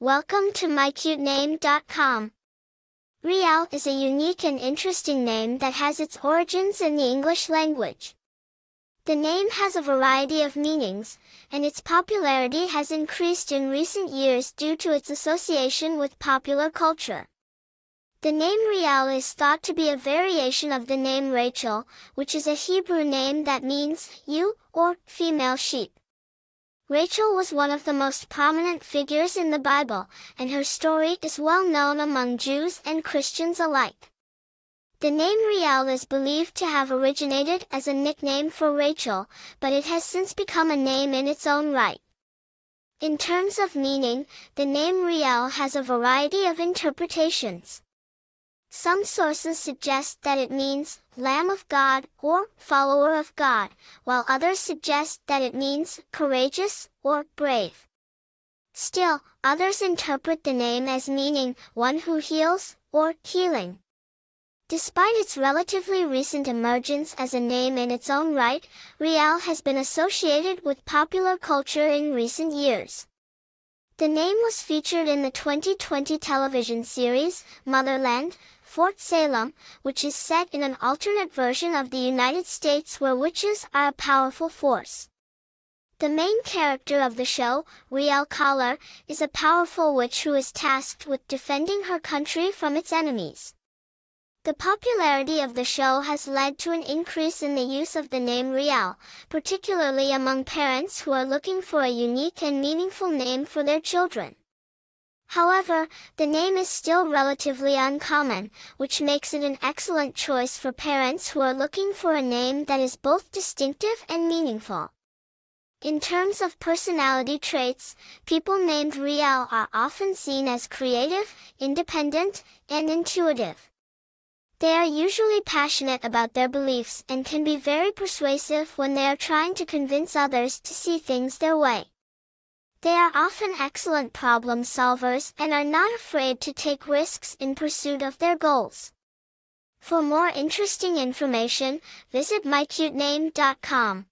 Welcome to mycutename.com. Raelle is a unique and interesting name that has its origins in the English language. The name has a variety of meanings, and its popularity has increased in recent years due to its association with popular culture. The name Raelle is thought to be a variation of the name Rachel, which is a Hebrew name that means ewe or female sheep. Rachel was one of the most prominent figures in the Bible, and her story is well known among Jews and Christians alike. The name Raelle is believed to have originated as a nickname for Rachel, but it has since become a name in its own right. In terms of meaning, the name Raelle has a variety of interpretations. Some sources suggest that it means Lamb of God or follower of God, while others suggest that it means courageous or brave. Still, others interpret the name as meaning one who heals or healing. Despite its relatively recent emergence as a name in its own right, Raelle has been associated with popular culture in recent years. The name was featured in the 2020 television series, Motherland, Fort Salem, which is set in an alternate version of the United States where witches are a powerful force. The main character of the show, Raelle Collar, is a powerful witch who is tasked with defending her country from its enemies. The popularity of the show has led to an increase in the use of the name Raelle, particularly among parents who are looking for a unique and meaningful name for their children. However, the name is still relatively uncommon, which makes it an excellent choice for parents who are looking for a name that is both distinctive and meaningful. In terms of personality traits, people named Raelle are often seen as creative, independent, and intuitive. They are usually passionate about their beliefs and can be very persuasive when they are trying to convince others to see things their way. They are often excellent problem solvers and are not afraid to take risks in pursuit of their goals. For more interesting information, visit mycute mycutename.com.